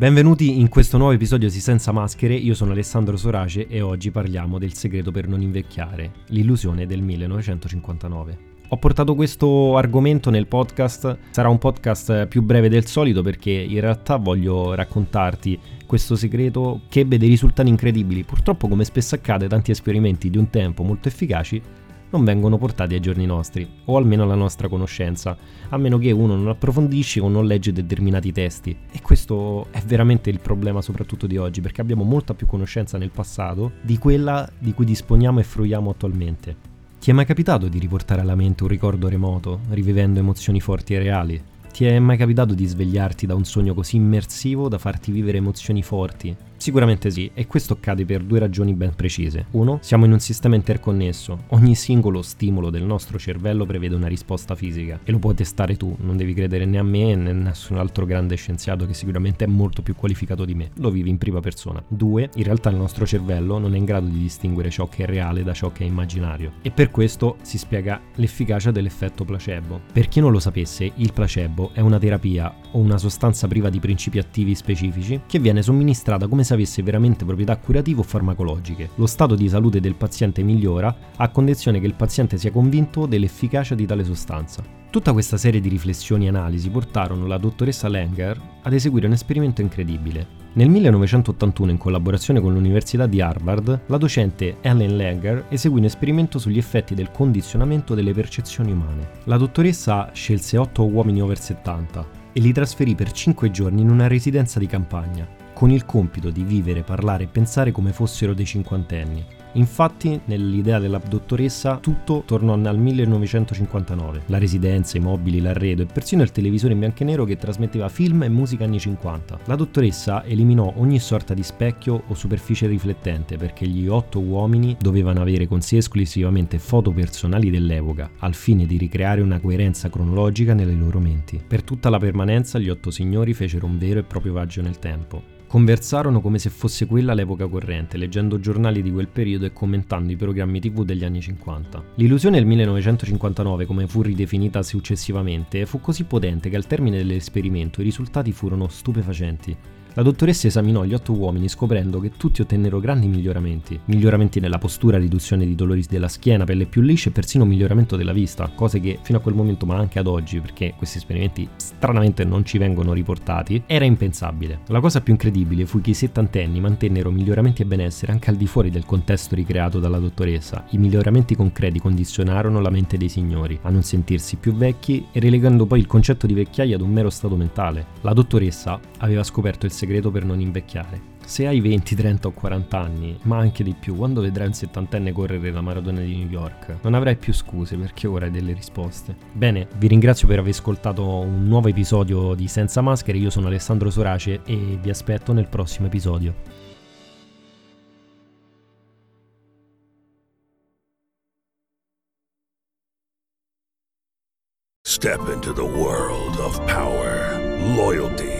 Benvenuti in questo nuovo episodio di Senza Maschere. Io sono Alessandro Sorace e oggi parliamo del segreto per non invecchiare, l'illusione del 1959. Ho portato questo argomento nel podcast, sarà un podcast più breve del solito perché in realtà voglio raccontarti questo segreto che ebbe dei risultati incredibili. Purtroppo come spesso accade tanti esperimenti di un tempo molto efficaci non vengono portati ai giorni nostri, o almeno alla nostra conoscenza, a meno che uno non approfondisce o non legge determinati testi. E questo è veramente il problema soprattutto di oggi, perché abbiamo molta più conoscenza nel passato di quella di cui disponiamo e fruiamo attualmente. Ti è mai capitato di riportare alla mente un ricordo remoto, rivivendo emozioni forti e reali? Ti è mai capitato di svegliarti da un sogno così immersivo da farti vivere emozioni forti, Sicuramente sì, e questo accade per due ragioni ben precise. Uno, siamo in un sistema interconnesso. Ogni singolo stimolo del nostro cervello prevede una risposta fisica e lo puoi testare tu, non devi credere né a me né a nessun altro grande scienziato che sicuramente è molto più qualificato di me. Lo vivi in prima persona. Due, in realtà il nostro cervello non è in grado di distinguere ciò che è reale da ciò che è immaginario e per questo si spiega l'efficacia dell'effetto placebo. Per chi non lo sapesse, il placebo è una terapia o una sostanza priva di principi attivi specifici che viene somministrata come se se avesse veramente proprietà curative o farmacologiche. Lo stato di salute del paziente migliora a condizione che il paziente sia convinto dell'efficacia di tale sostanza. Tutta questa serie di riflessioni e analisi portarono la dottoressa Langer ad eseguire un esperimento incredibile. Nel 1981, in collaborazione con l'Università di Harvard, la docente Ellen Langer eseguì un esperimento sugli effetti del condizionamento delle percezioni umane. La dottoressa scelse 8 uomini over 70 e li trasferì per 5 giorni in una residenza di campagna con il compito di vivere, parlare e pensare come fossero dei cinquantenni. Infatti, nell'idea della dottoressa, tutto tornò al 1959. La residenza, i mobili, l'arredo e persino il televisore in bianco e nero che trasmetteva film e musica anni 50. La dottoressa eliminò ogni sorta di specchio o superficie riflettente perché gli otto uomini dovevano avere con sé esclusivamente foto personali dell'epoca, al fine di ricreare una coerenza cronologica nelle loro menti. Per tutta la permanenza gli otto signori fecero un vero e proprio viaggio nel tempo. Conversarono come se fosse quella l'epoca corrente, leggendo giornali di quel periodo e commentando i programmi tv degli anni 50. L'illusione del 1959, come fu ridefinita successivamente, fu così potente che al termine dell'esperimento i risultati furono stupefacenti. La dottoressa esaminò gli otto uomini scoprendo che tutti ottennero grandi miglioramenti. Miglioramenti nella postura, riduzione di dolori della schiena, pelle più liscia e persino miglioramento della vista, cose che fino a quel momento, ma anche ad oggi, perché questi esperimenti stranamente non ci vengono riportati, era impensabile. La cosa più incredibile fu che i settantenni mantennero miglioramenti e benessere anche al di fuori del contesto ricreato dalla dottoressa. I miglioramenti concreti condizionarono la mente dei signori a non sentirsi più vecchi e relegando poi il concetto di vecchiaia ad un mero stato mentale. La dottoressa aveva scoperto il segreto per non invecchiare. Se hai 20, 30 o 40 anni, ma anche di più, quando vedrai un settantenne correre la maratona di New York, non avrai più scuse perché ora hai delle risposte. Bene, vi ringrazio per aver ascoltato un nuovo episodio di Senza Maschere, io sono Alessandro Sorace e vi aspetto nel prossimo episodio. Step into the world of power, loyalty